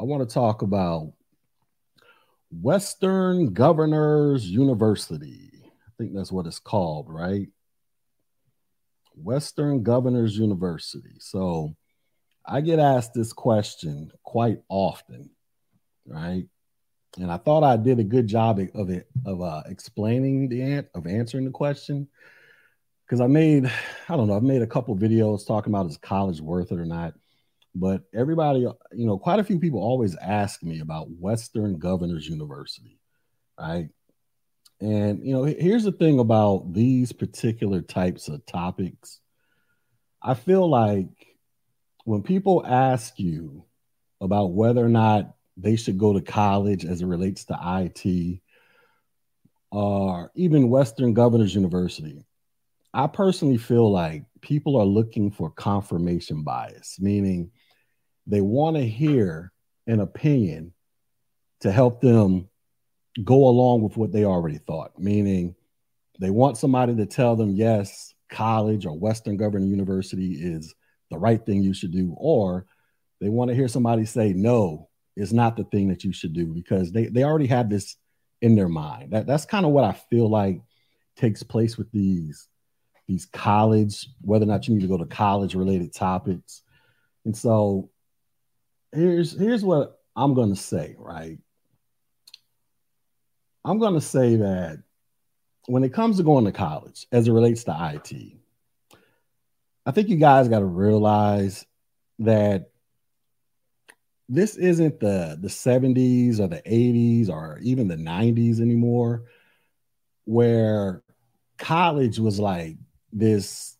I want to talk about Western Governors University. I think that's what it's called, right? Western Governors University. So I get asked this question quite often, right? And I thought I did a good job of it of uh, explaining the ant of answering the question because I made I don't know I've made a couple videos talking about is college worth it or not, but everybody you know quite a few people always ask me about Western Governors University, right? And you know here's the thing about these particular types of topics, I feel like when people ask you about whether or not they should go to college as it relates to IT or even Western Governors University. I personally feel like people are looking for confirmation bias, meaning they want to hear an opinion to help them go along with what they already thought, meaning they want somebody to tell them, yes, college or Western Governor University is the right thing you should do, or they want to hear somebody say, no, is not the thing that you should do because they, they already have this in their mind. That that's kind of what I feel like takes place with these these college, whether or not you need to go to college related topics. And so here's here's what I'm gonna say, right? I'm gonna say that when it comes to going to college as it relates to IT, I think you guys got to realize that this isn't the the 70s or the 80s or even the 90s anymore where college was like this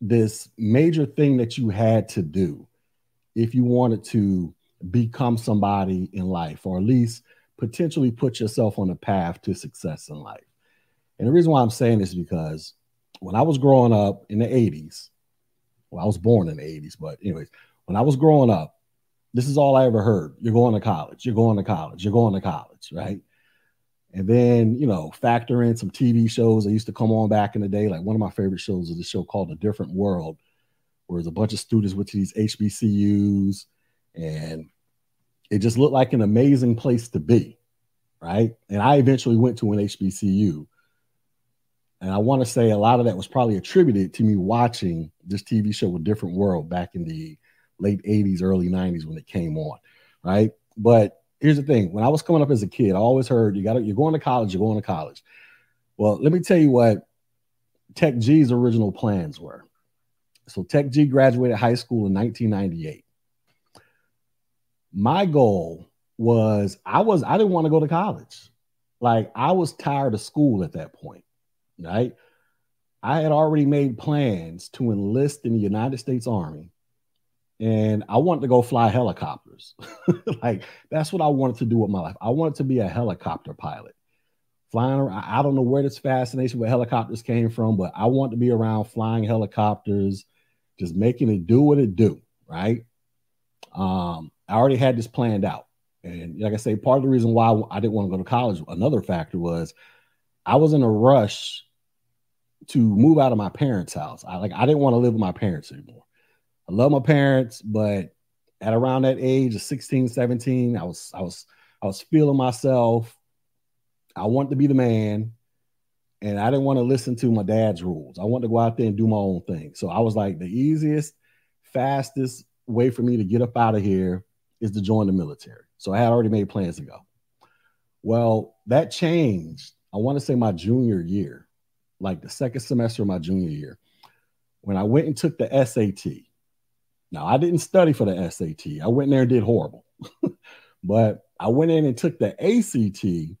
this major thing that you had to do if you wanted to become somebody in life or at least potentially put yourself on a path to success in life and the reason why i'm saying this is because when i was growing up in the 80s well i was born in the 80s but anyways when i was growing up this is all I ever heard. You're going to college. You're going to college. You're going to college, right? And then, you know, factor in some TV shows that used to come on back in the day. Like one of my favorite shows is a show called A Different World, where a bunch of students went to these HBCUs and it just looked like an amazing place to be, right? And I eventually went to an HBCU. And I want to say a lot of that was probably attributed to me watching this TV show, A Different World, back in the late 80s, early 90s when it came on, right? But here's the thing when I was coming up as a kid, I always heard you got to, you're going to college, you're going to college. Well, let me tell you what Tech G's original plans were. So Tech G graduated high school in 1998. My goal was I was I didn't want to go to college. Like I was tired of school at that point, right? I had already made plans to enlist in the United States Army and I wanted to go fly helicopters. like that's what I wanted to do with my life. I wanted to be a helicopter pilot. Flying around, I don't know where this fascination with helicopters came from, but I want to be around flying helicopters, just making it do what it do, right? Um, I already had this planned out. And like I say, part of the reason why I didn't want to go to college, another factor was I was in a rush to move out of my parents' house. I like I didn't want to live with my parents anymore. I love my parents, but at around that age of 16, 17, I was I was I was feeling myself. I wanted to be the man. And I didn't want to listen to my dad's rules. I wanted to go out there and do my own thing. So I was like, the easiest, fastest way for me to get up out of here is to join the military. So I had already made plans to go. Well, that changed. I want to say my junior year, like the second semester of my junior year, when I went and took the SAT. Now, I didn't study for the SAT. I went in there and did horrible. but I went in and took the ACT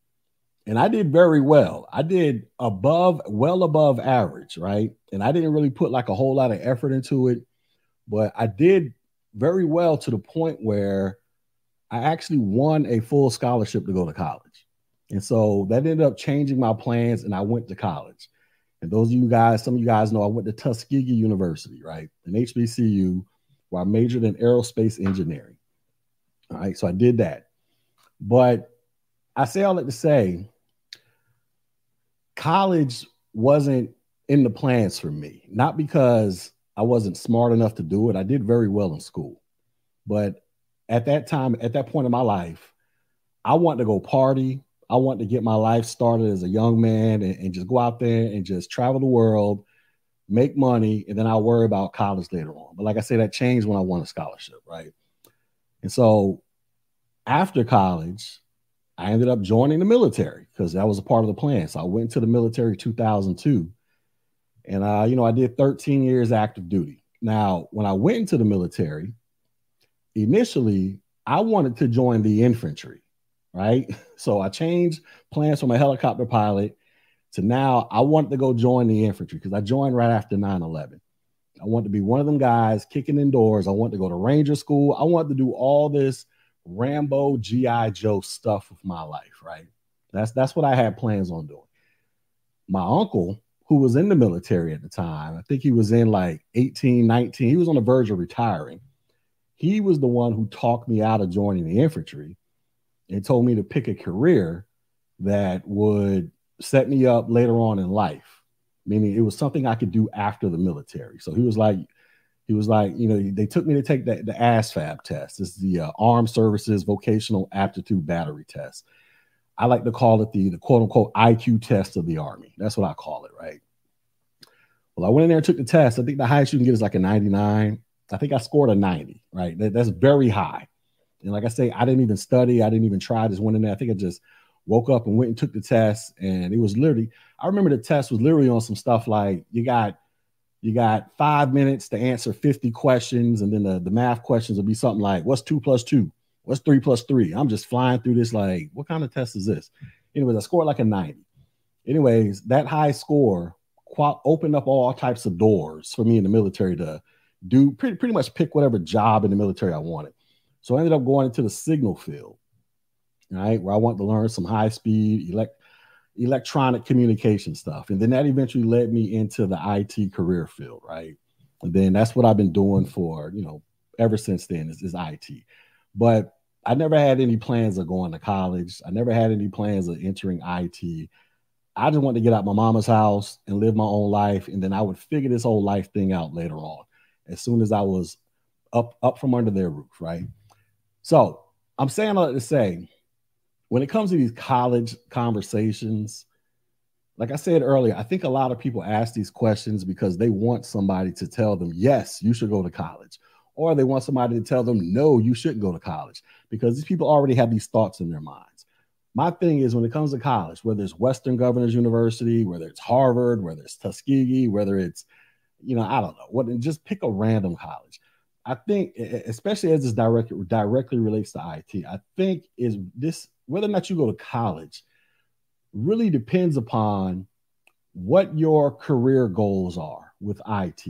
and I did very well. I did above, well above average, right? And I didn't really put like a whole lot of effort into it, but I did very well to the point where I actually won a full scholarship to go to college. And so that ended up changing my plans and I went to college. And those of you guys, some of you guys know I went to Tuskegee University, right? An HBCU where I majored in aerospace engineering. All right, so I did that. But I say all that to say, college wasn't in the plans for me, not because I wasn't smart enough to do it. I did very well in school. But at that time, at that point in my life, I wanted to go party. I wanted to get my life started as a young man and, and just go out there and just travel the world, make money, and then I'll worry about college later on. But like I said, that changed when I won a scholarship, right? And so after college, I ended up joining the military because that was a part of the plan. So I went to the military 2002, and uh, you know I did 13 years active duty. Now, when I went into the military, initially I wanted to join the infantry, right? So I changed plans from a helicopter pilot to now I wanted to go join the infantry because I joined right after 9 11. I wanted to be one of them guys kicking indoors. I wanted to go to Ranger school. I wanted to do all this Rambo GI Joe stuff of my life, right? That's that's what I had plans on doing. My uncle, who was in the military at the time, I think he was in like 18, 19, he was on the verge of retiring. He was the one who talked me out of joining the infantry and told me to pick a career that would set me up later on in life. Meaning it was something I could do after the military. So he was like, he was like, you know, they took me to take the, the ASVAB test. This is the uh, Armed Services Vocational Aptitude Battery Test. I like to call it the, the quote unquote IQ test of the Army. That's what I call it, right? Well, I went in there and took the test. I think the highest you can get is like a 99. I think I scored a 90, right? That, that's very high. And like I say, I didn't even study. I didn't even try. I just went in there. I think I just woke up and went and took the test. And it was literally, I remember the test was literally on some stuff like you got you got five minutes to answer 50 questions, and then the, the math questions will be something like, What's two plus two? What's three plus three? I'm just flying through this, like, what kind of test is this? Anyways, I scored like a 90. Anyways, that high score opened up all types of doors for me in the military to do pretty, pretty much pick whatever job in the military I wanted. So I ended up going into the signal field, right, where I wanted to learn some high speed elect electronic communication stuff. And then that eventually led me into the IT career field, right? And then that's what I've been doing for, you know, ever since then is, is IT. But I never had any plans of going to college. I never had any plans of entering IT. I just wanted to get out my mama's house and live my own life. And then I would figure this whole life thing out later on as soon as I was up, up from under their roof, right? So I'm saying all that to say when it comes to these college conversations, like I said earlier, I think a lot of people ask these questions because they want somebody to tell them, yes, you should go to college. Or they want somebody to tell them, no, you shouldn't go to college because these people already have these thoughts in their minds. My thing is when it comes to college, whether it's Western Governors University, whether it's Harvard, whether it's Tuskegee, whether it's, you know, I don't know, what, just pick a random college. I think, especially as this directly directly relates to IT, I think is this whether or not you go to college really depends upon what your career goals are with IT.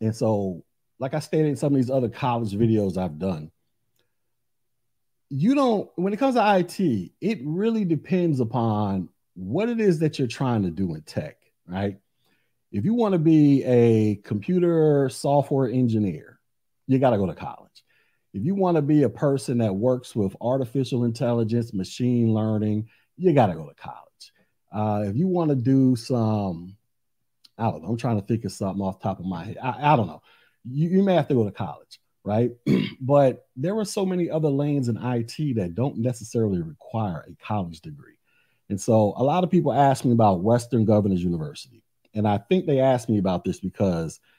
And so, like I stated in some of these other college videos I've done, you don't, when it comes to IT, it really depends upon what it is that you're trying to do in tech, right? If you want to be a computer software engineer, you got to go to college if you want to be a person that works with artificial intelligence, machine learning, you got to go to college. Uh, if you want to do some, I don't know, I'm trying to think of something off top of my head. I, I don't know. You, you may have to go to college, right? but there are so many other lanes in IT that don't necessarily require a college degree. And so a lot of people ask me about Western Governors University. And I think they asked me about this because –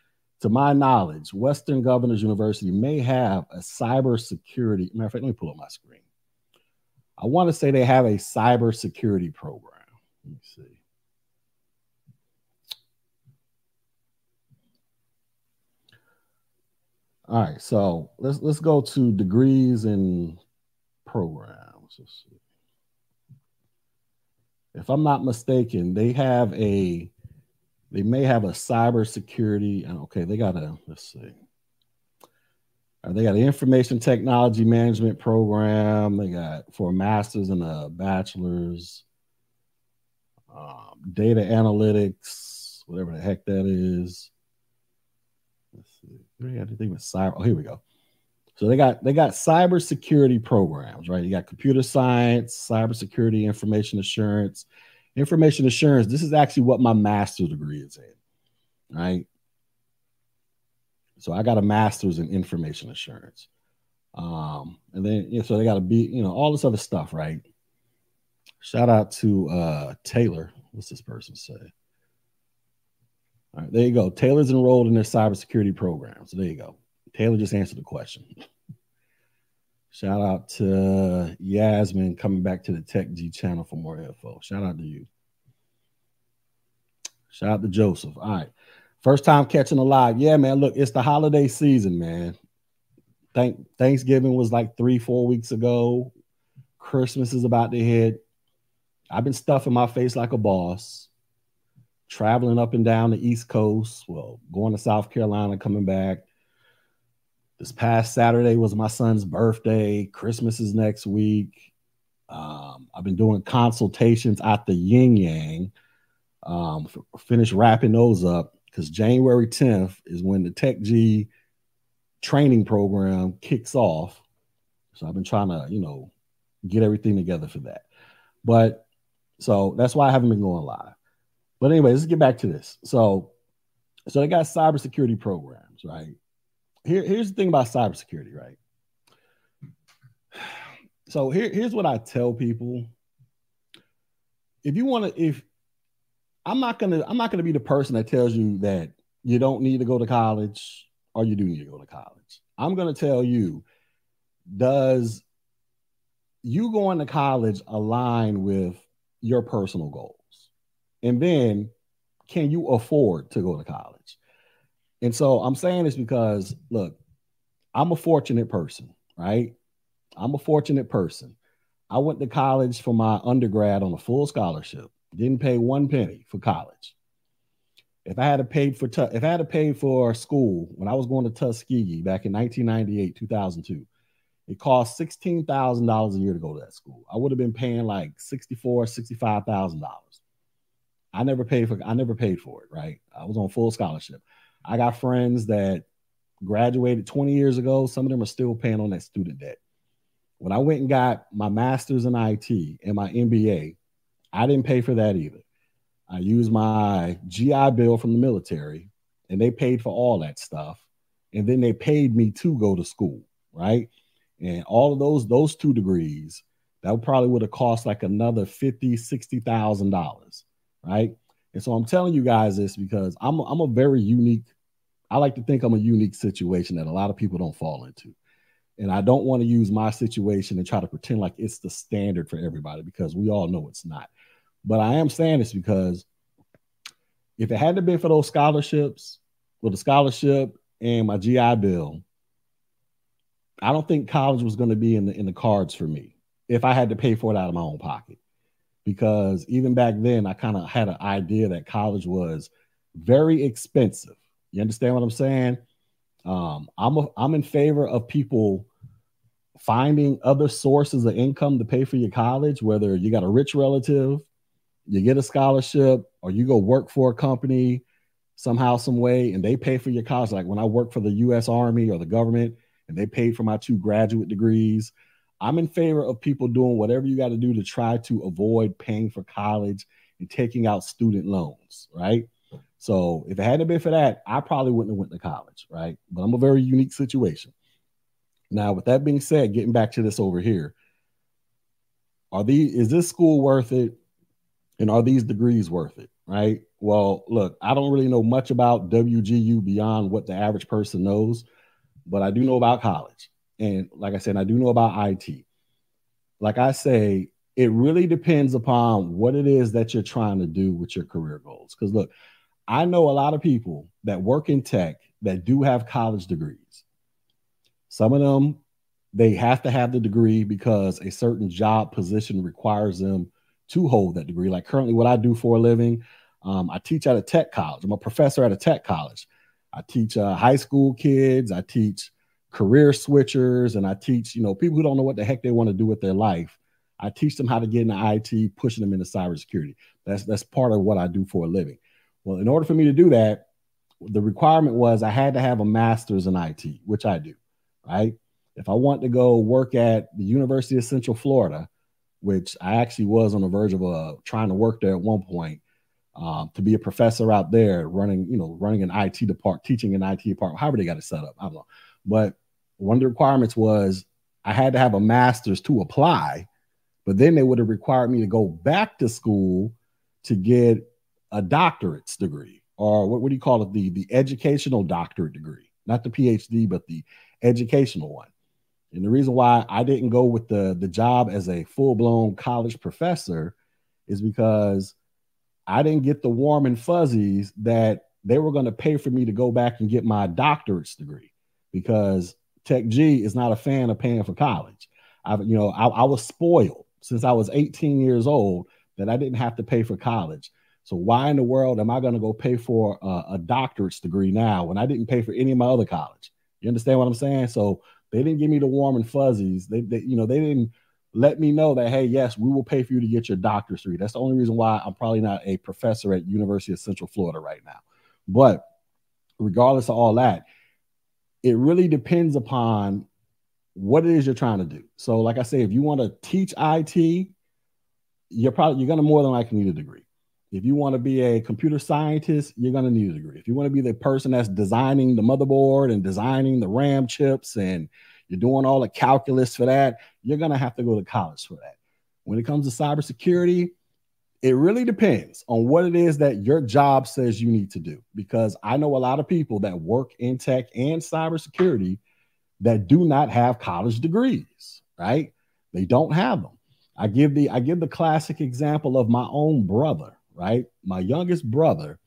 to my knowledge, Western Governors University may have a cybersecurity. Matter of fact, let me pull up my screen. I want to say they have a cybersecurity program. Let me see. All right, so let's let's go to degrees and programs. Let's see. If I'm not mistaken, they have a they may have a cybersecurity. Okay, they got a, let's see. Uh, they got an information technology management program. They got for a master's and a bachelor's. Um, data analytics, whatever the heck that is. Let's see. We got anything with cyber. Oh, here we go. So they got they got cybersecurity programs, right? You got computer science, cybersecurity, information assurance, information assurance. This is actually what my master's degree is in, right? So I got a master's in information assurance. Um, and then you know, so they got to be, you know, all this other stuff, right? Shout out to uh Taylor. What's this person say? All right, there you go. Taylor's enrolled in their cybersecurity program. So there you go. Taylor just answered the question. Shout out to Yasmin coming back to the Tech G channel for more info. Shout out to you. Shout out to Joseph. All right. First time catching a live. Yeah, man. Look, it's the holiday season, man. Thank Thanksgiving was like three, four weeks ago. Christmas is about to hit. I've been stuffing my face like a boss, traveling up and down the East Coast. Well, going to South Carolina, coming back. This past Saturday was my son's birthday. Christmas is next week. Um, I've been doing consultations at the Yin Yang um, finish wrapping those up because January 10th is when the Tech G training program kicks off. So I've been trying to, you know, get everything together for that. But so that's why I haven't been going live. But anyway, let's get back to this. So, so they got cybersecurity programs, right? Here, here's the thing about cybersecurity, right? So here, here's what I tell people. If you want to, if I'm not gonna I'm not gonna be the person that tells you that you don't need to go to college or you do need to go to college. I'm gonna tell you, does you going to college align with your personal goals? And then can you afford to go to college? And so I'm saying this because look, I'm a fortunate person, right? I'm a fortunate person. I went to college for my undergrad on a full scholarship. Didn't pay one penny for college. If I had to pay for if I had to pay for school when I was going to Tuskegee back in 1998, 2002, it cost sixteen thousand dollars a year to go to that school. I would have been paying like sixty-four, sixty-five thousand dollars. I never paid for I never paid for it, right? I was on full scholarship. I got friends that graduated 20 years ago. Some of them are still paying on that student debt. When I went and got my master's in IT and my MBA, I didn't pay for that either. I used my GI Bill from the military and they paid for all that stuff. And then they paid me to go to school, right? And all of those, those two degrees, that probably would have cost like another fifty, sixty thousand dollars, right? And so I'm telling you guys this because I'm I'm a very unique. I like to think I'm a unique situation that a lot of people don't fall into, and I don't want to use my situation and try to pretend like it's the standard for everybody because we all know it's not. But I am saying this because if it hadn't been for those scholarships, with the scholarship and my GI Bill, I don't think college was going to be in the in the cards for me if I had to pay for it out of my own pocket. Because even back then, I kind of had an idea that college was very expensive. You understand what I'm saying? Um, I'm a, I'm in favor of people finding other sources of income to pay for your college, whether you got a rich relative you get a scholarship or you go work for a company somehow, some way, and they pay for your college. Like when I worked for the US Army or the government and they paid for my two graduate degrees. I'm in favor of people doing whatever you got to do to try to avoid paying for college and taking out student loans, right? So if it hadn't been for that, I probably wouldn't have went to college, right? But I'm a very unique situation. Now, with that being said, getting back to this over here, are these is this school worth it? and are these degrees worth it? Right. Well, look, I don't really know much about WGU beyond what the average person knows, but I do know about college. And like I said, I do know about IT. Like I say, it really depends upon what it is that you're trying to do with your career goals. Because look, I know a lot of people that work in tech that do have college degrees. Some of them, they have to have the degree because a certain job position requires them to hold that degree. Like currently, what I do for a living, um, I teach at a tech college. I'm a professor at a tech college. I teach uh, high school kids. I teach career switchers, and I teach you know people who don't know what the heck they want to do with their life. I teach them how to get into IT, pushing them into cybersecurity. That's that's part of what I do for a living. Well, in order for me to do that, the requirement was I had to have a master's in IT, which I do. Right. If I want to go work at the University of Central Florida, which I actually was on the verge of uh, trying to work there at one point um, to be a professor out there running, you know, running an IT department, teaching an IT department, however they got it set up. I don't know. But one of the requirements was I had to have a master's to apply, but then they would have required me to go back to school to get a doctorate's degree, or what, what do you call it? The, the educational doctorate degree, not the PhD, but the educational one. And the reason why I didn't go with the, the job as a full blown college professor is because I didn't get the warm and fuzzies that they were going to pay for me to go back and get my doctorate's degree because Tech G is not a fan of paying for college. I, you know, I, I was spoiled since I was 18 years old that I didn't have to pay for college. So why in the world am I going to go pay for a, a, doctorate's degree now when I didn't pay for any of my other college? You understand what I'm saying? So they didn't give me the warm and fuzzies. They, they you know, they didn't let me know that hey, yes, we will pay for you to get your doctor's degree. That's the only reason why I'm probably not a professor at University of Central Florida right now. But regardless of all that, it really depends upon what it is you're trying to do. So, like I say, if you want to teach IT, you're probably you're going to more than likely need a degree. If you want to be a computer scientist, you're going to need a degree. If you want to be the person that's designing the motherboard and designing the RAM chips and you're doing all the calculus for that, you're going to have to go to college for that. When it comes to cybersecurity, it really depends on what it is that your job says you need to do. Because I know a lot of people that work in tech and cybersecurity that do not have college degrees, right? They don't have them. I give the I give the classic example of my own brother, right? My youngest brother.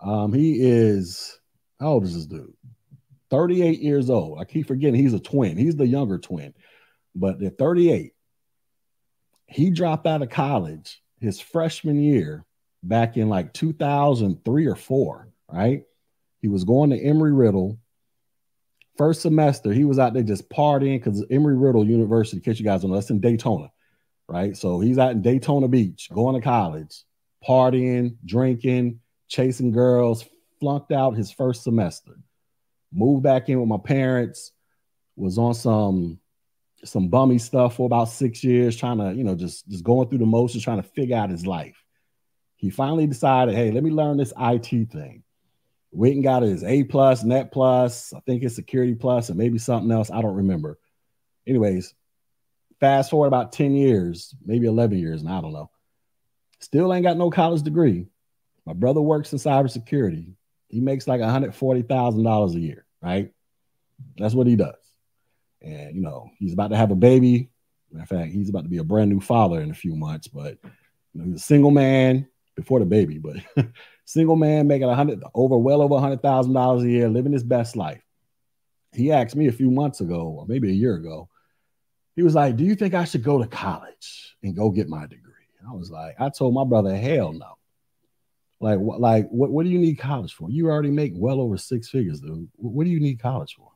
Um, he is how old is this dude? 38 years old. I keep forgetting he's a twin. He's the younger twin, but they're 38 he dropped out of college his freshman year back in like 2003 or four, right? He was going to Embry Riddle. First semester, he was out there just partying because Embry Riddle University, in case you guys don't know, that's in Daytona, right? So he's out in Daytona Beach going to college, partying, drinking, chasing girls, flunked out his first semester. Moved back in with my parents, was on some some bummy stuff for about six years, trying to, you know, just just going through the motions, trying to figure out his life. He finally decided, hey, let me learn this IT thing. Went and got his A plus, Net plus, I think it's Security plus, and maybe something else. I don't remember. Anyways, fast forward about 10 years, maybe 11 years, and I don't know. Still ain't got no college degree. My brother works in cybersecurity. He makes like $140,000 a year, right? That's what he does and you know he's about to have a baby. In fact, he's about to be a brand new father in a few months. But you know, he's a single man before the baby, but single man making a hundred over well over a hundred thousand dollars a year, living his best life. He asked me a few months ago, or maybe a year ago, he was like, "Do you think I should go to college and go get my degree?" And I was like, I told my brother, "Hell no." Like, what? Like, what? What do you need college for? You already make well over six figures, dude. What do you need college for?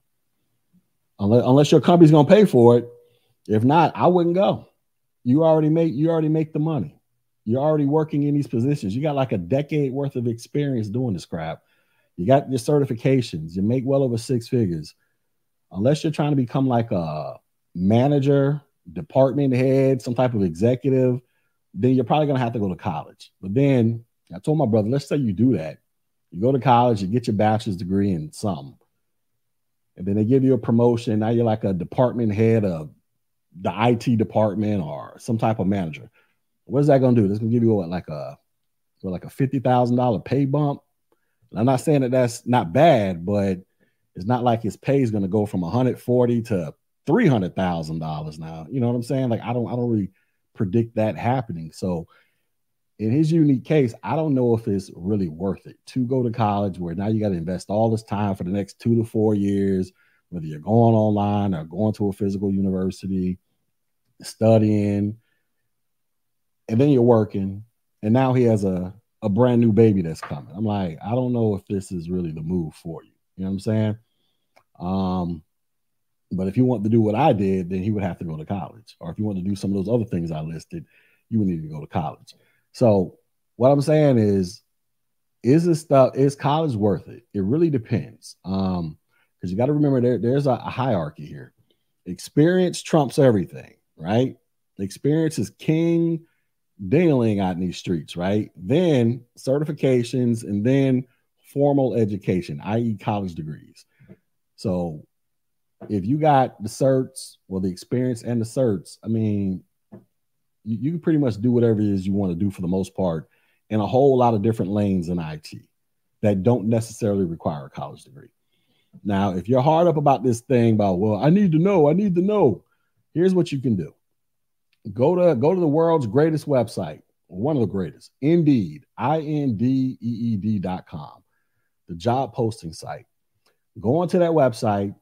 unless, unless your company's to pay for it. If not, I wouldn't go. You already make you already make the money. You're already working in these positions. You got like a decade worth of experience doing this crap. You got your certifications. You make well over six figures. Unless you're trying to become like a manager, department head, some type of executive, then you're probably going to have to go to college. But then I told my brother, let's say you do that. You go to college, you get your bachelor's degree in some, and then they give you a promotion. Now you're like a department head of the IT department or some type of manager. What is that going to do? It's going to give you what, like a what, like a fifty thousand dollar pay bump. And I'm not saying that that's not bad, but it's not like his pay is going to go from 140 to three hundred thousand dollars now. You know what I'm saying? Like I don't I don't really predict that happening. So in his unique case, I don't know if it's really worth it to go to college where now you got to invest all this time for the next two to four years, whether you're going online or going to a physical university, studying, and then you're working. And now he has a, a brand new baby that's coming. I'm like, I don't know if this is really the move for you. You know what I'm saying? Um, but if you want to do what I did, then he would have to go to college. Or if you want to do some of those other things I listed, you would need to go to college. So what I'm saying is, is this stuff is college worth it? It really depends. Um, because you got to remember there, there's a, a hierarchy here. Experience trumps everything, right? Experience is king dingling out in these streets, right? Then certifications and then formal education, i.e., college degrees. So if you got the certs well, the experience and the certs, I mean, you, you can pretty much do whatever it is you want to do for the most part in a whole lot of different lanes in IT that don't necessarily require a college degree. Now, if you're hard up about this thing about, well, I need to know, I need to know, here's what you can do. Go to go to the world's greatest website, one of the greatest, Indeed, I-N-D-E-E-D dot com, the job posting site. Go onto that website,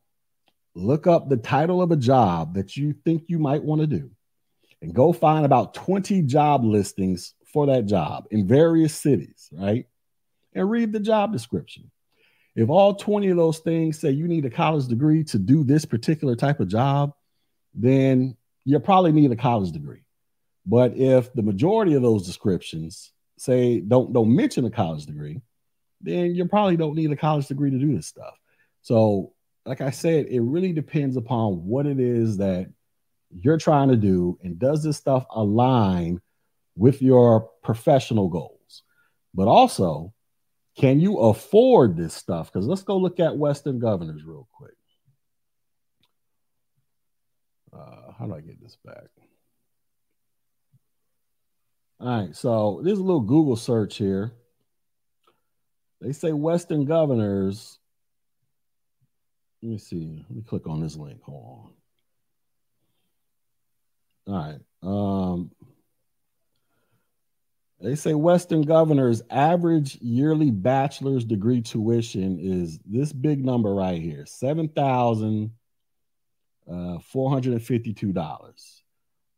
look up the title of a job that you think you might want to do, and go find about 20 job listings for that job in various cities, right? And read the job description. If all 20 of those things say you need a college degree to do this particular type of job, then you probably need a college degree. But if the majority of those descriptions say don't don't mention a college degree, then you probably don't need a college degree to do this stuff. So, like I said, it really depends upon what it is that you're trying to do and does this stuff align with your professional goals? But also, can you afford this stuff? Because let's go look at Western governors real quick. Uh, how do I get this back? All right, so there's a little Google search here. They say Western governors. Let me see. Let me click on this link. Hold on. All right. Um, they say Western governors' average yearly bachelor's degree tuition is this big number right here $7,452. Uh,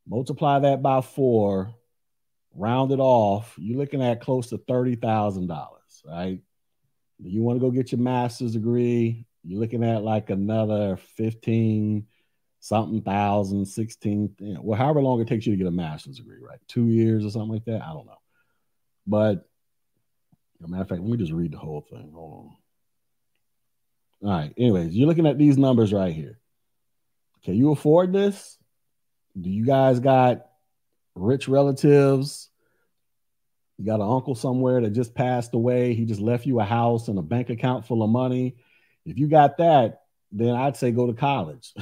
Multiply that by four, round it off, you're looking at close to $30,000, right? You want to go get your master's degree, you're looking at like another 15 something thousand, 16, you know, well, however long it takes you to get a master's degree, right? Two years or something like that. I don't know. But a matter of fact, let me just read the whole thing. Hold on. All right. Anyways, you're looking at these numbers right here. Can you afford this? Do you guys got rich relatives? You got an uncle somewhere that just passed away. He just left you a house and a bank account full of money. If you got that, then I'd say go to college.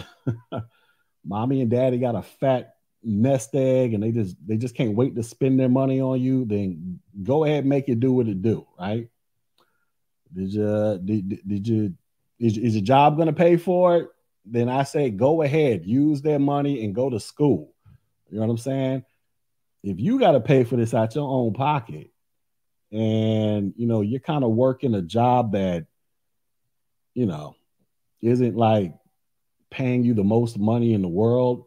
Mommy and daddy got a fat nest egg and they just they just can't wait to spend their money on you, then go ahead make it do what it do, right? Did you did, did you is, is your job going to pay for it? Then I say go ahead, use their money and go to school. You know what I'm saying? If you got to pay for this out your own pocket, and you know you're kind of working a job that you know isn't like paying you the most money in the world,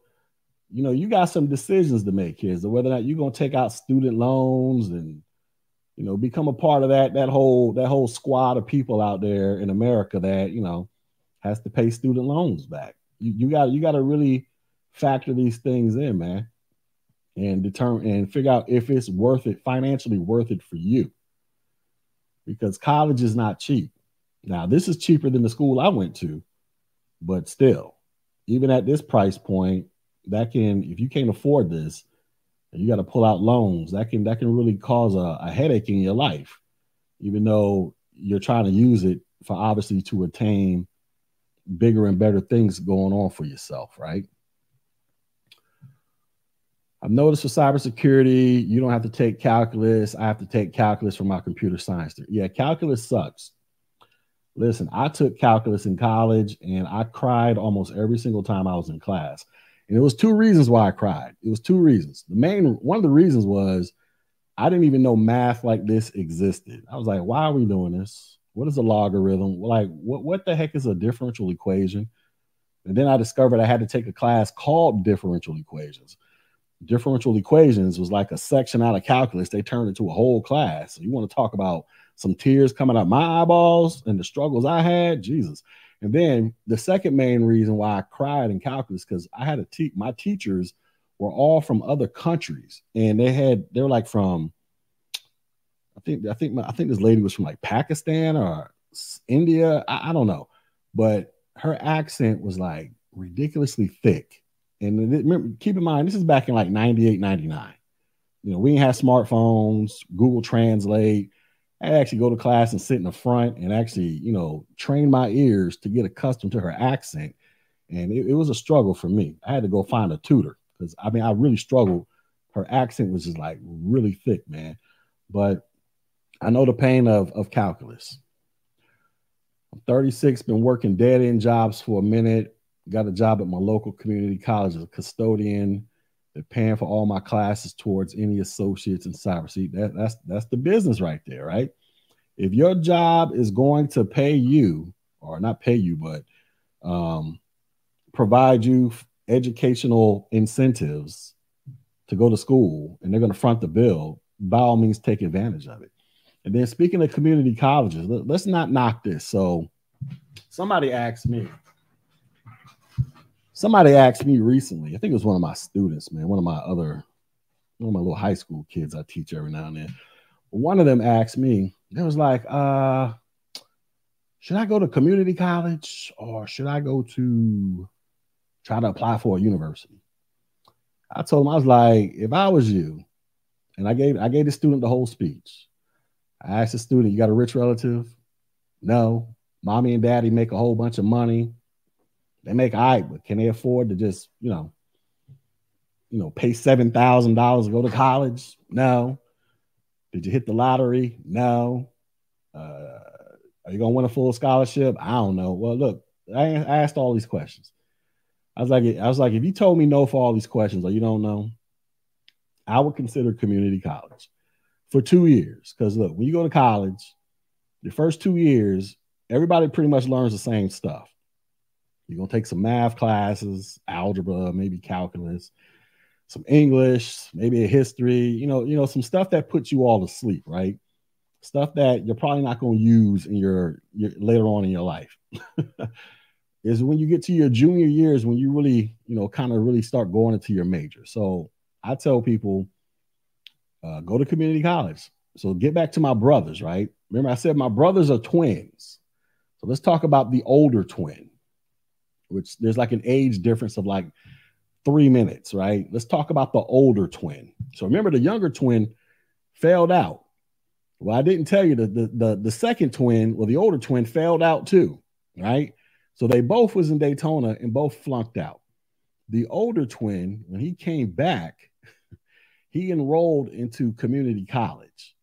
you know, you got some decisions to make here. So whether or not you're gonna take out student loans and you know become a part of that that whole that whole squad of people out there in America that you know has to pay student loans back. You, you got you got to really factor these things in, man, and determine and figure out if it's worth it financially worth it for you. Because college is not cheap. Now, this is cheaper than the school I went to, but still, even at this price point, that can if you can't afford this and you got to pull out loans that can that can really cause a, a headache in your life even though you're trying to use it for obviously to attain bigger and better things going on for yourself right I've noticed for cybersecurity, you don't have to take calculus. I have to take calculus for my computer science. Yeah, calculus sucks. Listen, I took calculus in college and I cried almost every single time I was in class. And it was two reasons why I cried. It was two reasons. The main one of the reasons was I didn't even know math like this existed. I was like, why are we doing this? What is a logarithm? Like, what, what the heck is a differential equation? And then I discovered I had to take a class called differential equations. Differential equations was like a section out of calculus. They turned it into a whole class. So you want to talk about some tears coming out my eyeballs and the struggles I had? Jesus. And then the second main reason why I cried in calculus because I had a te- my teachers were all from other countries, and they had they were like from I think I think my, I think this lady was from like Pakistan or India. I, I don't know, but her accent was like ridiculously thick. And it, remember, keep in mind, this is back in like 98, 99. You know, we didn't have smartphones, Google Translate. I actually go to class and sit in the front and actually, you know, train my ears to get accustomed to her accent. and it, it was a struggle for me. I had to go find a tutor because I mean I really struggled. Her accent was just like really thick, man. But I know the pain of of calculus. I'm 36, been working dead end jobs for a minute. Got a job at my local community college as a custodian. Paying for all my classes towards any associates in cyber. See, that, that's that's the business right there, right? If your job is going to pay you, or not pay you, but um, provide you educational incentives to go to school, and they're going to front the bill, by all means, take advantage of it. And then speaking of community colleges, let's not knock this. So somebody asked me, somebody asked me recently, I think it was one of my students, man, one of my other, one of my little high school kids I teach every now and then. One of them asked me, it was like, uh, should I go to community college or should I go to try to apply for a university? I told him, I was like, if I was you, and I gave I gave the student the whole speech. I asked the student, You got a rich relative? No. Mommy and daddy make a whole bunch of money. They make all right, but can they afford to just, you know, you know, pay seven thousand dollars to go to college? No. Did you hit the lottery? No. Uh, are you gonna win a full scholarship? I don't know. Well, look, I, I asked all these questions. I was like, I was like, if you told me no for all these questions or you don't know, I would consider community college for two years. Because look, when you go to college, your first two years, everybody pretty much learns the same stuff. You're gonna take some math classes, algebra, maybe calculus, some English, maybe a history, you know, you know, some stuff that puts you all to sleep, right? Stuff that you're probably not gonna use in your, your later on in your life. is when you get to your junior years when you really, you know, kind of really start going into your major. So I tell people uh, go to community college. So get back to my brothers, right? Remember, I said my brothers are twins. So let's talk about the older twin, which there's like an age difference of like three minutes, right? Let's talk about the older twin. So remember, the younger twin failed out. Well, I didn't tell you that the, the, the second twin, well, the older twin failed out too, right? So they both was in Daytona and both flunked out. The older twin, when he came back, he enrolled into community college,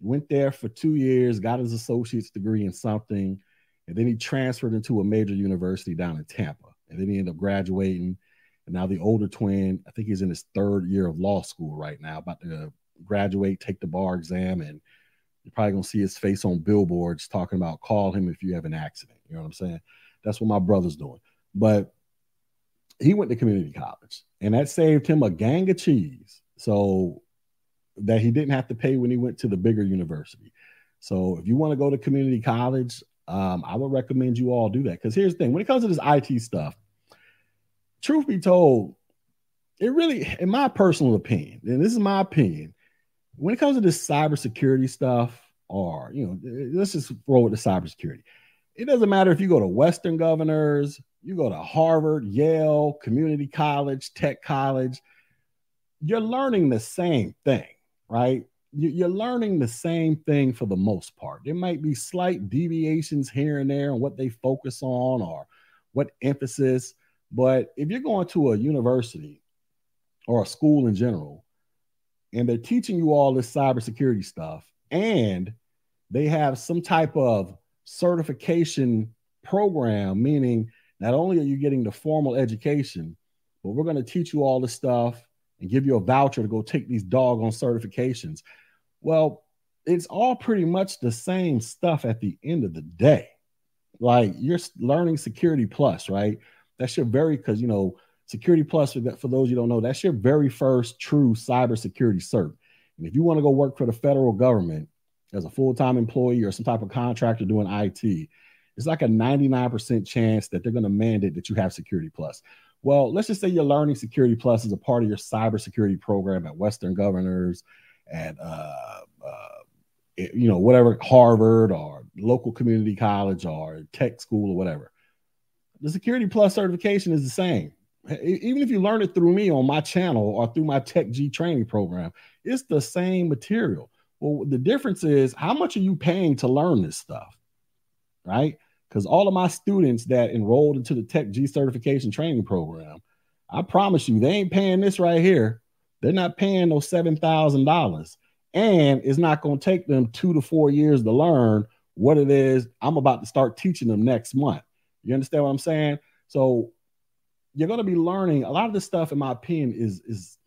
went there for two years, got his associate's degree in something, and then he transferred into a major university down in Tampa. And then he ended up graduating. And now the older twin, I think he's in his third year of law school right now, about to graduate, take the bar exam, and you're probably gonna see his face on billboards talking about call him if you have an accident. You know what I'm saying? That's what my brother's doing. But he went to community college, and that saved him a gang of cheese so that he didn't have to pay when he went to the bigger university. So if you want to go to community college, um, I would recommend you all do that. Because here's the thing: when it comes to this IT stuff, truth be told, it really, in my personal opinion, and this is my opinion, when it comes to this cybersecurity stuff, or you know, let's just roll with the cybersecurity. It doesn't matter if you go to Western Governors, you go to Harvard, Yale, community college, tech college you're learning the same thing, right? You're learning the same thing for the most part. There might be slight deviations here and there on what they focus on or what emphasis. But if you're going to a university or a school in general, and they're teaching you all this cybersecurity stuff, and they have some type of certification program, meaning not only are you getting the formal education, but we're going to teach you all this stuff and give you a voucher to go take these doggone certifications. Well, it's all pretty much the same stuff at the end of the day. Like you're learning Security Plus, right? That's your very because you know Security Plus for, that, for those you don't know, that's your very first true cybersecurity cert. And if you want to go work for the federal government as a full-time employee or some type of contractor doing IT, it's like a 99% chance that they're going to mandate that you have Security Plus. Well, let's just say you're learning Security Plus as a part of your cybersecurity program at Western Governors, at uh, uh, Eh, you know whatever Harvard or local community college or tech school or whatever. The Security Plus certification is the same. Even if you learn it through me on my channel or through my Tech G training program, it's the same material. Well, the difference is how much are you paying to learn this stuff, right? Because all of my students that enrolled into the Tech G certification training program, I promise you, they ain't paying this right here. They're not paying those $7,000. And it's not going to take them two to four years to learn what it is I'm about to start teaching them next month. You understand what I'm saying? So you're going to be learning a lot of this stuff, in my opinion, is is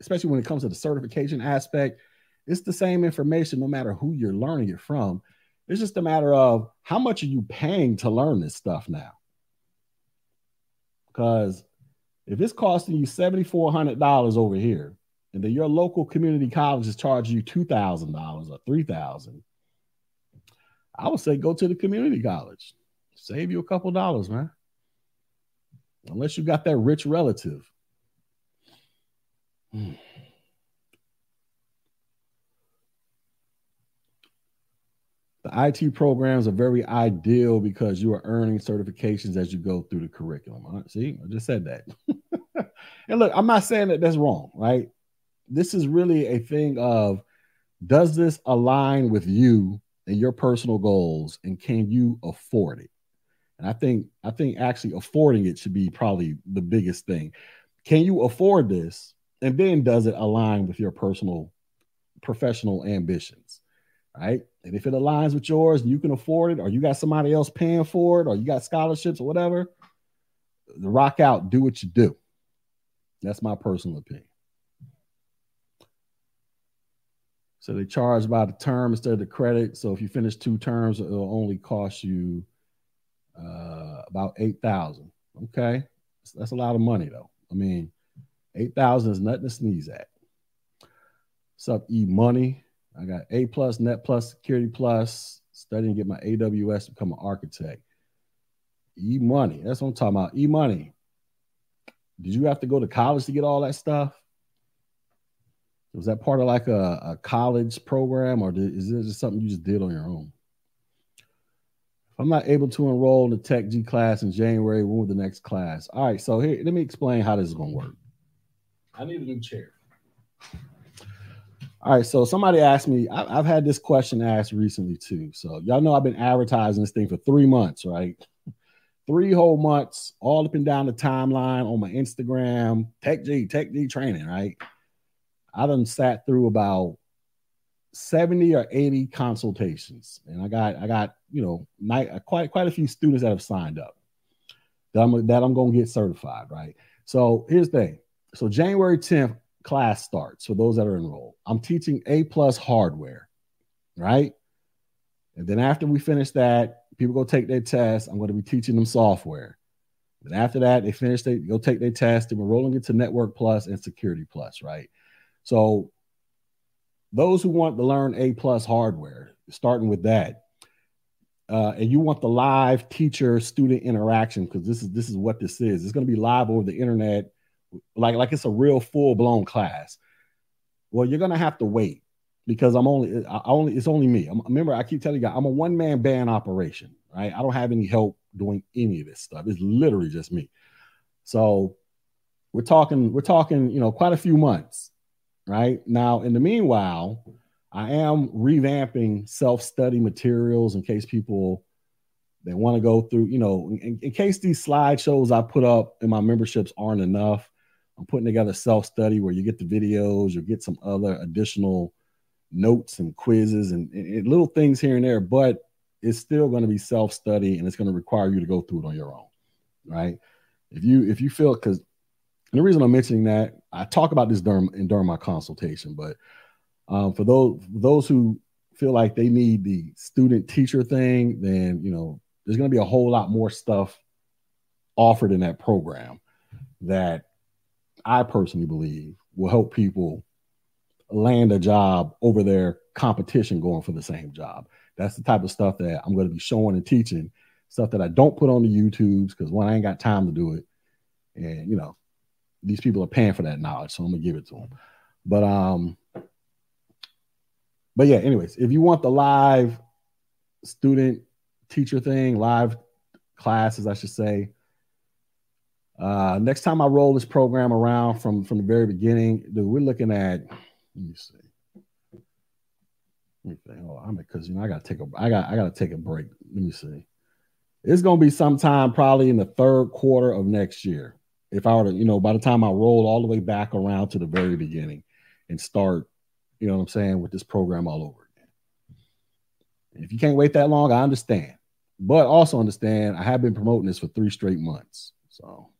especially when it comes to the certification aspect. It's the same information no matter who you're learning it from. It's just a matter of how much are you paying to learn this stuff now? Because if it's costing you $7,400 over here, and then your local community college is charging you $2,000 or 3,000, I would say go to the community college. Save you a couple dollars, man. Unless you got that rich relative. Hmm. The IT programs are very ideal because you are earning certifications as you go through the curriculum. See, I just said that. and look, I'm not saying that that's wrong, right? This is really a thing of does this align with you and your personal goals, and can you afford it? And I think I think actually affording it should be probably the biggest thing. Can you afford this? And then does it align with your personal professional ambitions? Right. And if it aligns with yours and you can afford it, or you got somebody else paying for it, or you got scholarships or whatever, the rock out, do what you do. That's my personal opinion. So they charge by the term instead of the credit. So if you finish two terms, it'll only cost you uh, about eight thousand. Okay, that's a lot of money though. I mean, eight thousand is nothing to sneeze at. What's up, E Money? I got A plus, Net plus, Security plus. Studying to get my AWS to become an architect. E Money, that's what I'm talking about. E Money. Did you have to go to college to get all that stuff? Was that part of like a, a college program, or did, is this just something you just did on your own? If I'm not able to enroll in the Tech G class in January, when will the next class? All right, so here, let me explain how this is going to work. I need a new chair. All right, so somebody asked me, I, have had this question asked recently too. So y'all know I've been advertising this thing for three months, right? Three whole months, all up and down the timeline on my Instagram, Tech G, Tech G training, right? I done sat through about 70 or 80 consultations. And I got, I got, you know, quite, quite a few students that have signed up that I'm, that I'm going to get certified. Right. So here's the thing. So January 10th class starts for those that are enrolled. I'm teaching A plus hardware. Right. And then after we finish that, people go take their test. I'm going to be teaching them software. Then after that, they finish, they go take their test, and we're rolling into Network Plus and Security Plus, right? So those who want to learn A plus hardware, starting with that, uh, and you want the live teacher student interaction because this is this is what this is. It's going to be live over the internet, like like it's a real full blown class. Well, you're going to have to wait because I'm only I only it's only me. I'm, remember, I keep telling you, guys, I'm a one man band operation. Right, I don't have any help doing any of this stuff. It's literally just me. So we're talking we're talking you know quite a few months right? Now, in the meanwhile, I am revamping self-study materials in case people they want to go through, you know, in, in, case these slideshows I put up in my memberships aren't enough. I'm putting together self-study where you get the videos, you get some other additional notes and quizzes and, and little things here and there, but it's still going to be self-study and it's going to require you to go through it on your own, right? If you if you feel because and the reason I'm mentioning that, I talk about this during during my consultation, but um, for those those who feel like they need the student teacher thing, then you know there's going to be a whole lot more stuff offered in that program that I personally believe will help people land a job over their competition going for the same job. That's the type of stuff that I'm going to be showing and teaching, stuff that I don't put on the YouTubes because one, I ain't got time to do it. And, you know, these people are paying for that knowledge, so I'm gonna give it to them. But um, but yeah. Anyways, if you want the live student teacher thing, live classes, I should say. Uh, next time I roll this program around from from the very beginning, dude, we're looking at. Let me see. Let me think. Oh, I'm because you know I gotta take a I got I gotta take a break. Let me see. It's to be sometime probably in the third quarter of next year. If I were to, you know, by the time I roll all the way back around to the very beginning and start, you know what I'm saying, with this program all over again. If you can't wait that long, I understand. But also understand I have been promoting this for three straight months. So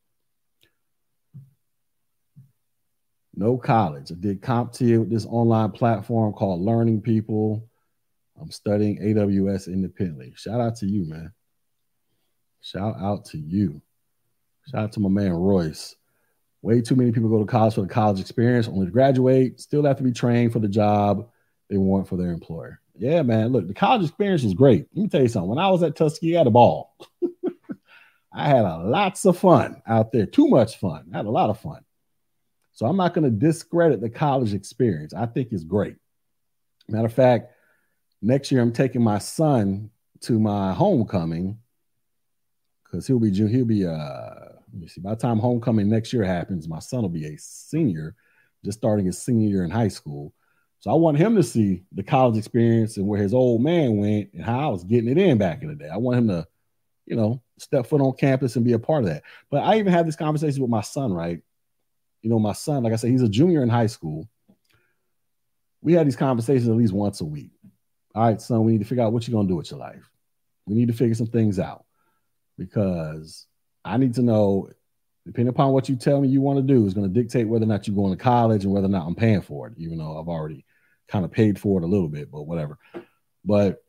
no college. I did CompTIA with this online platform called Learning People. I'm studying AWS independently. Shout out to you, man. Shout out to you. Shout out to my man Royce. Way too many people go to college for the college experience, only to graduate, still have to be trained for the job they want for their employer. Yeah, man. Look, the college experience was great. Let me tell you something. When I was at Tuskegee, I had a ball. I had a lots of fun out there. Too much fun. I had a lot of fun. So I'm not going to discredit the college experience. I think it's great. Matter of fact, next year I'm taking my son to my homecoming because he'll be he'll be uh let me see by the time homecoming next year happens, my son will be a senior, just starting his senior year in high school. So I want him to see the college experience and where his old man went and how I was getting it in back in the day. I want him to, you know, step foot on campus and be a part of that. But I even had this conversation with my son, right? you know, my son, like I said, he's a junior in high school. We had these conversations at least once a week. All right, son, we need to figure out what you're gonna do with your life. We need to figure some things out because I need to know, depending upon what you tell me you want to do, is going to dictate whether or not you're going to college and whether or not I'm paying for it, even though I've already kind of paid for it a little bit, but whatever. But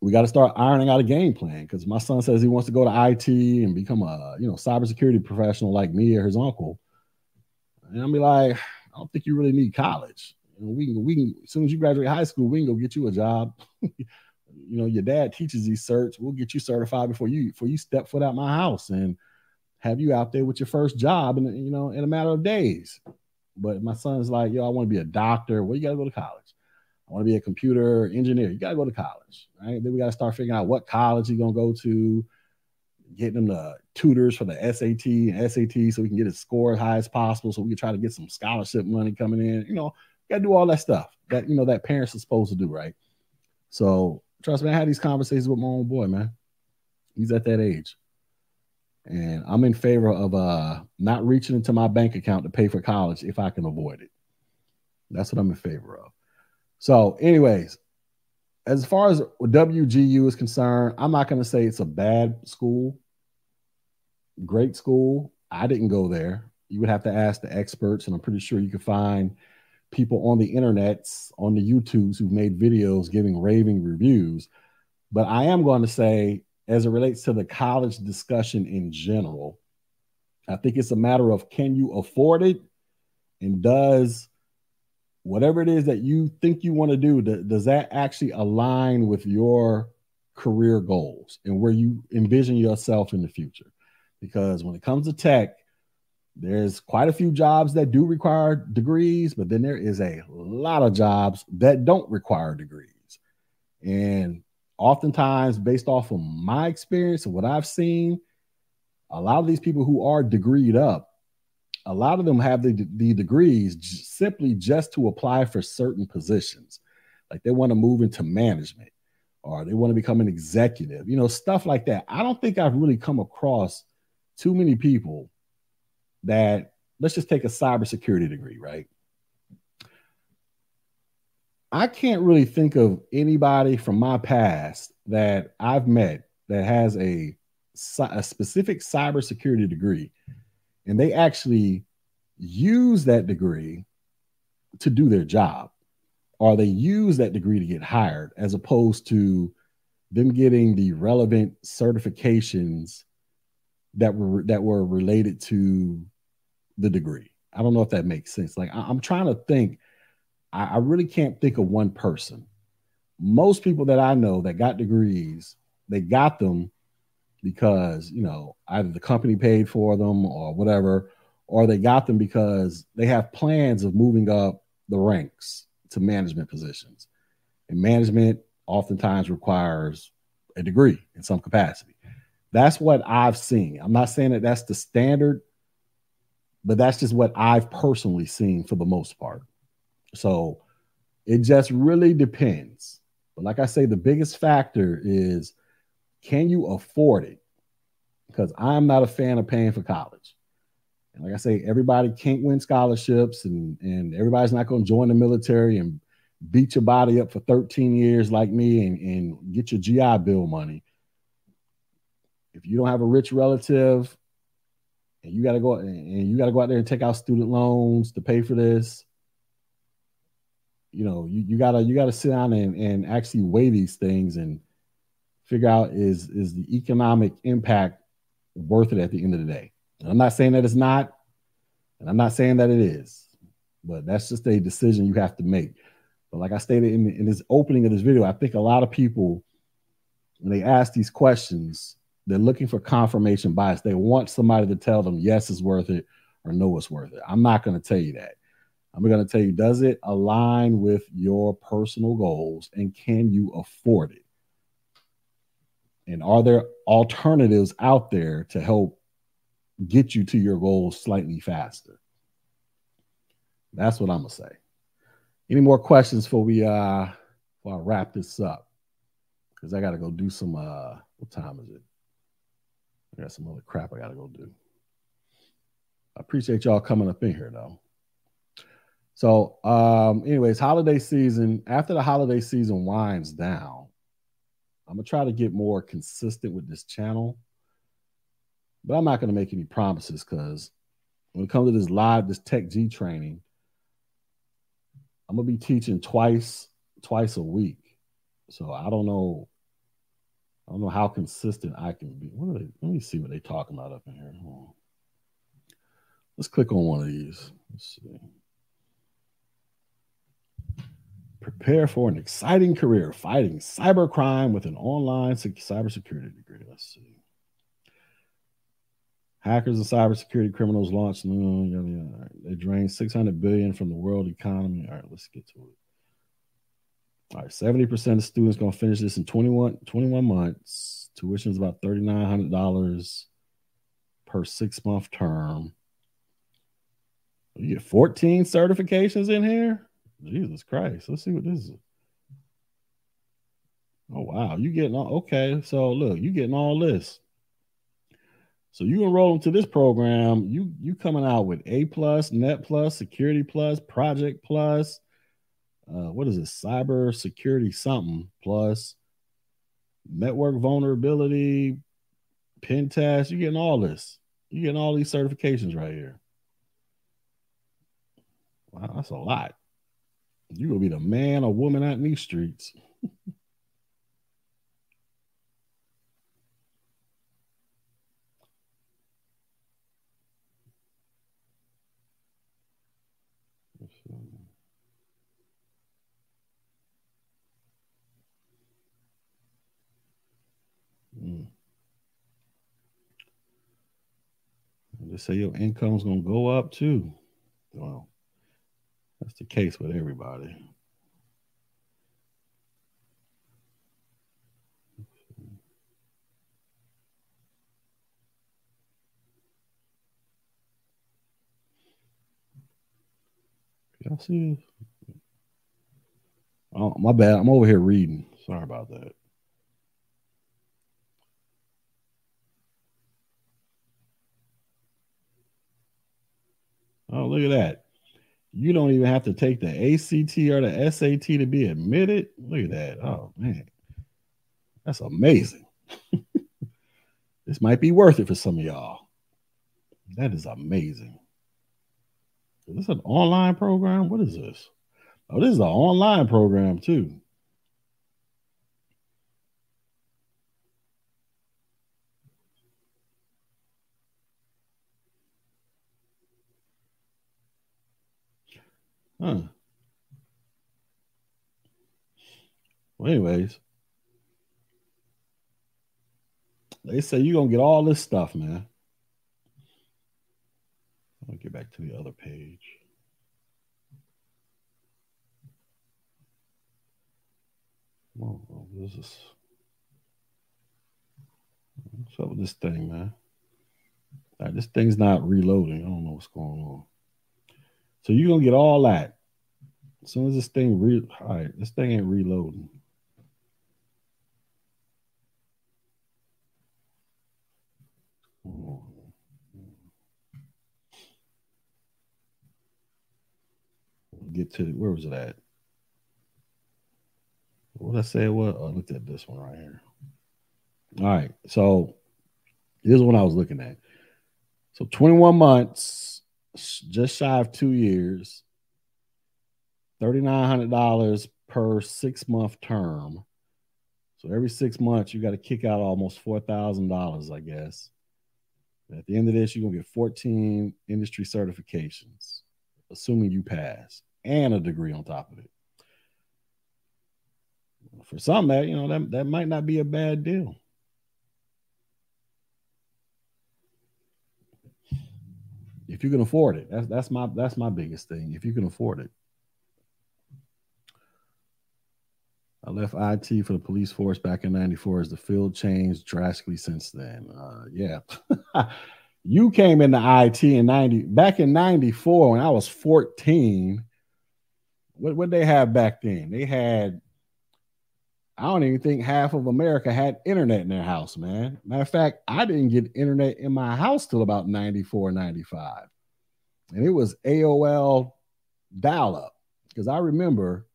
we got to start ironing out a game plan because my son says he wants to go to IT and become a you know cybersecurity professional like me or his uncle. And I'll be like, I don't think you really need college. You know, we can, we can, as soon as you graduate high school, we can go get you a job. you know, your dad teaches these certs. We'll get you certified before you before you step foot out my house and have you out there with your first job in you know in a matter of days. But my son's like, yo, I want to be a doctor. Well, you got to go to college. I want to be a computer engineer. You got to go to college, right? Then we got to start figuring out what college he's gonna go to, getting him the tutors for the SAT and SAT so we can get his score as high as possible so we can try to get some scholarship money coming in. You know, got to do all that stuff that, you know, that parents are supposed to do, right? So trust me, I had these conversations with my own boy, man. He's at that age. And I'm in favor of uh not reaching into my bank account to pay for college if I can avoid it. That's what I'm in favor of. So, anyways, as far as WGU is concerned, I'm not going to say it's a bad school great school. I didn't go there. You would have to ask the experts, and I'm pretty sure you could find people on the internets, on the YouTubes who've made videos giving raving reviews. But I am going to say, as it relates to the college discussion in general, I think it's a matter of can you afford it? And does whatever it is that you think you want to do, does that actually align with your career goals and where you envision yourself in the future? because when it comes to tech, there's quite a few jobs that do require degrees, but then there is a lot of jobs that don't require degrees. And oftentimes, based off of my experience and what I've seen, a lot of these people who are degreed up, a lot of them have the, the degrees simply just to apply for certain positions. Like they want to move into management or they want to become an executive, you know, stuff like that. I don't think I've really come across too many people that let's just take a cybersecurity degree, right? I can't really think of anybody from my past that I've met that has a, a specific cybersecurity degree and they actually use that degree to do their job or they use that degree to get hired as opposed to them getting the relevant certifications that were that were related to the degree. I don't know if that makes sense. Like I, am trying to think. I, I really can't think of one person. Most people that I know that got degrees, they got them because you know either the company paid for them or whatever, or they got them because they have plans of moving up the ranks to management positions. And management oftentimes requires a degree in some capacity. That's what I've seen. I'm not saying that that's the standard, but that's just what I've personally seen for the most part. So it just really depends. But like I say, the biggest factor is can you afford it? Because I'm not a fan of paying for college. And like I say, everybody can't win scholarships, and and everybody's not going to join the military and beat your body up for 13 years like me and, and get your GI Bill money. If you don't have a rich relative and you got to go and you got to go out there and take out student loans to pay for this, you know, you, you gotta you gotta sit down and, and actually weigh these things and figure out is is the economic impact worth it at the end of the day. And I'm not saying that it's not, and I'm not saying that it is, but that's just a decision you have to make. But like I stated in, in this opening of this video, I think a lot of people, when they ask these questions, they're looking for confirmation bias. They want somebody to tell them yes, it's worth it or no, it's worth it. I'm not going to tell you that. I'm going to tell you, does it align with your personal goals and can you afford it? And are there alternatives out there to help get you to your goals slightly faster? That's what I'm gonna say. Any more questions before we uh before I wrap this up? Because I gotta go do some uh what time is it? I got some other crap I gotta go do. I appreciate y'all coming up in here though. So um anyways, holiday season, after the holiday season winds down, I'm gonna try to get more consistent with this channel, but I'm not gonna make any promises because when it comes to this live, this Tech G training, I'm gonna be teaching twice, twice a week. So I don't know. I don't know how consistent I can be. What are they? Let me see what they're talking about up in here. Let's click on one of these. Let's see. Prepare for an exciting career fighting cybercrime with an online cybersecurity degree. Let's see. Hackers and cybersecurity criminals launched. Uh, they drained 600 billion from the world economy. All right, let's get to it. All right, 70% of students going to finish this in 21, 21 months. Tuition is about $3,900 per six month term. You get 14 certifications in here. Jesus Christ. Let's see what this is. Oh wow, you getting all okay. So look, you getting all this. So you enroll into this program, you you coming out with A plus, Net plus, Security plus, Project plus. Uh, what is it? Cyber security something plus, network vulnerability, pen test. You're getting all this. You're getting all these certifications right here. Wow, that's a lot. You're gonna be the man or woman out in these streets. They say your income's gonna go up too. Well, that's the case with everybody. Y'all see this? Oh, my bad. I'm over here reading. Sorry about that. Oh, look at that. You don't even have to take the ACT or the SAT to be admitted. Look at that. Oh man. That's amazing. this might be worth it for some of y'all. That is amazing. Is this an online program? What is this? Oh, this is an online program too. Huh. Well, anyways, they say you're gonna get all this stuff, man. I'll get back to the other page. Oh, this is what's up with this thing, man? Right, this thing's not reloading. I don't know what's going on. So you're gonna get all that. As soon as this thing re all right, this thing ain't reloading. Get to where was it at? What I say? What? Oh, I looked at this one right here. All right, so this is one I was looking at. So 21 months, just shy of two years, $3,900 per six month term. So every six months, you got to kick out almost $4,000, I guess. At the end of this, you're going to get 14 industry certifications, assuming you pass, and a degree on top of it. For some, that you know that, that might not be a bad deal. if you can afford it. That's that's my that's my biggest thing. If you can afford it. I left IT for the police force back in 94 as the field changed drastically since then. Uh, yeah. you came into IT in 90 back in 94 when I was 14. What what they have back then? They had I don't even think half of America had internet in their house, man. Matter of fact, I didn't get internet in my house till about 94, 95. And it was AOL dial up. Because I remember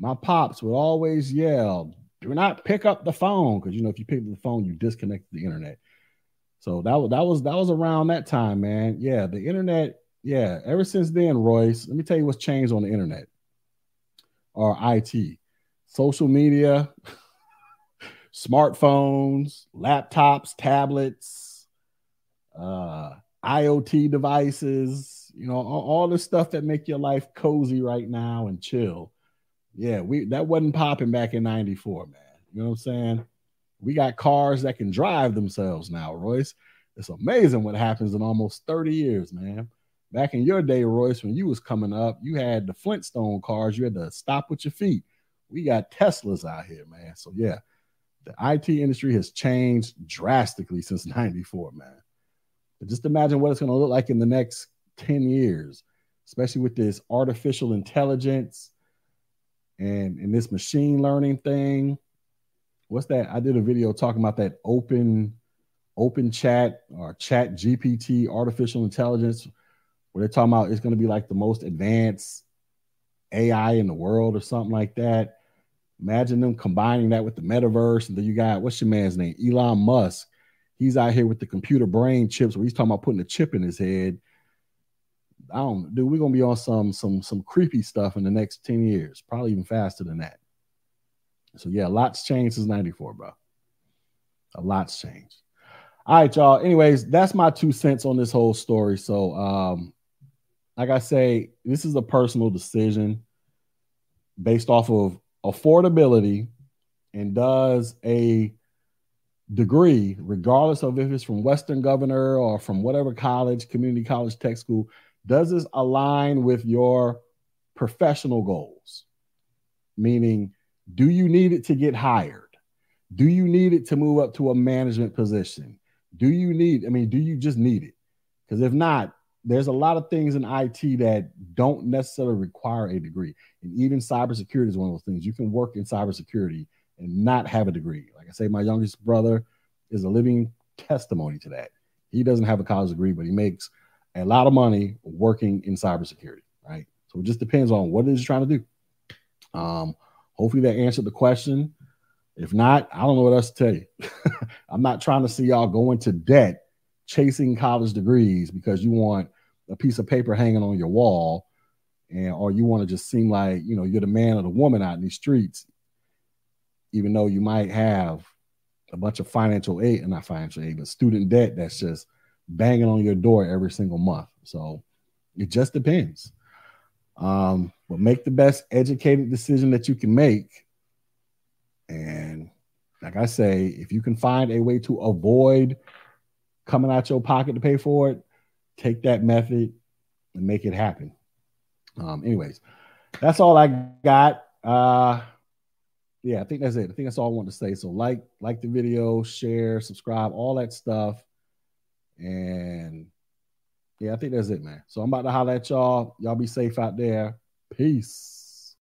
my pops would always yell, do not pick up the phone. Because you know, if you pick up the phone, you disconnect the internet. So that was that was that was around that time, man. Yeah, the internet, yeah. Ever since then, Royce, let me tell you what's changed on the internet or IT social media, smartphones, laptops, tablets, uh, IoT devices, you know, all, all the stuff that make your life cozy right now and chill. Yeah, we that wasn't popping back in 94, man. You know what I'm saying? We got cars that can drive themselves now, Royce. It's amazing what happens in almost 30 years, man. Back in your day, Royce, when you was coming up, you had the Flintstone cars. You had to stop with your feet we got Teslas out here, man. So yeah, the IT industry has changed drastically since 94, man. But just imagine what it's going to look like in the next 10 years, especially with this artificial intelligence and, in this machine learning thing. What's that? I did a video talking about that open open chat or chat GPT artificial intelligence where they're talking about it's going to be like the most advanced AI in the world or something like that. Imagine them combining that with the metaverse. And then you got what's your man's name? Elon Musk. He's out here with the computer brain chips where he's talking about putting a chip in his head. I don't dude, we're gonna be on some some some creepy stuff in the next 10 years, probably even faster than that. So yeah, lots changed since 94, bro. A lot's changed. All right, y'all. Anyways, that's my two cents on this whole story. So um, like I say, this is a personal decision based off of affordability and does a degree, regardless of if it's from Western Governor or from whatever college, community college, tech school, does this align with your professional goals? Meaning, do you need it to get hired? Do you need it to move up to a management position? Do you need, I mean, do you just need it? Because if not, there's a lot of things in IT that don't necessarily require a degree. And even cybersecurity is one of those things. You can work in cybersecurity and not have a degree. Like I say, my youngest brother is a living testimony to that. He doesn't have a college degree, but he makes a lot of money working in cybersecurity, right? So it just depends on what it is you're trying to do. Um, hopefully that answered the question. If not, I don't know what else to tell you. I'm not trying to see y'all go into debt chasing college degrees because you want a piece of paper hanging on your wall and or you want to just seem like you know you're the man or the woman out in these streets even though you might have a bunch of financial aid and not financial aid but student debt that's just banging on your door every single month so it just depends um, but make the best educated decision that you can make and like i say if you can find a way to avoid coming out your pocket to pay for it, take that method and make it happen. Um, anyways, that's all I got. Uh, yeah, I think that's it. I think that's all I want to say. So like, like the video, share, subscribe, all that stuff. And yeah, I think that's it, man. So I'm about to holler at y'all. Y'all be safe out there. Peace.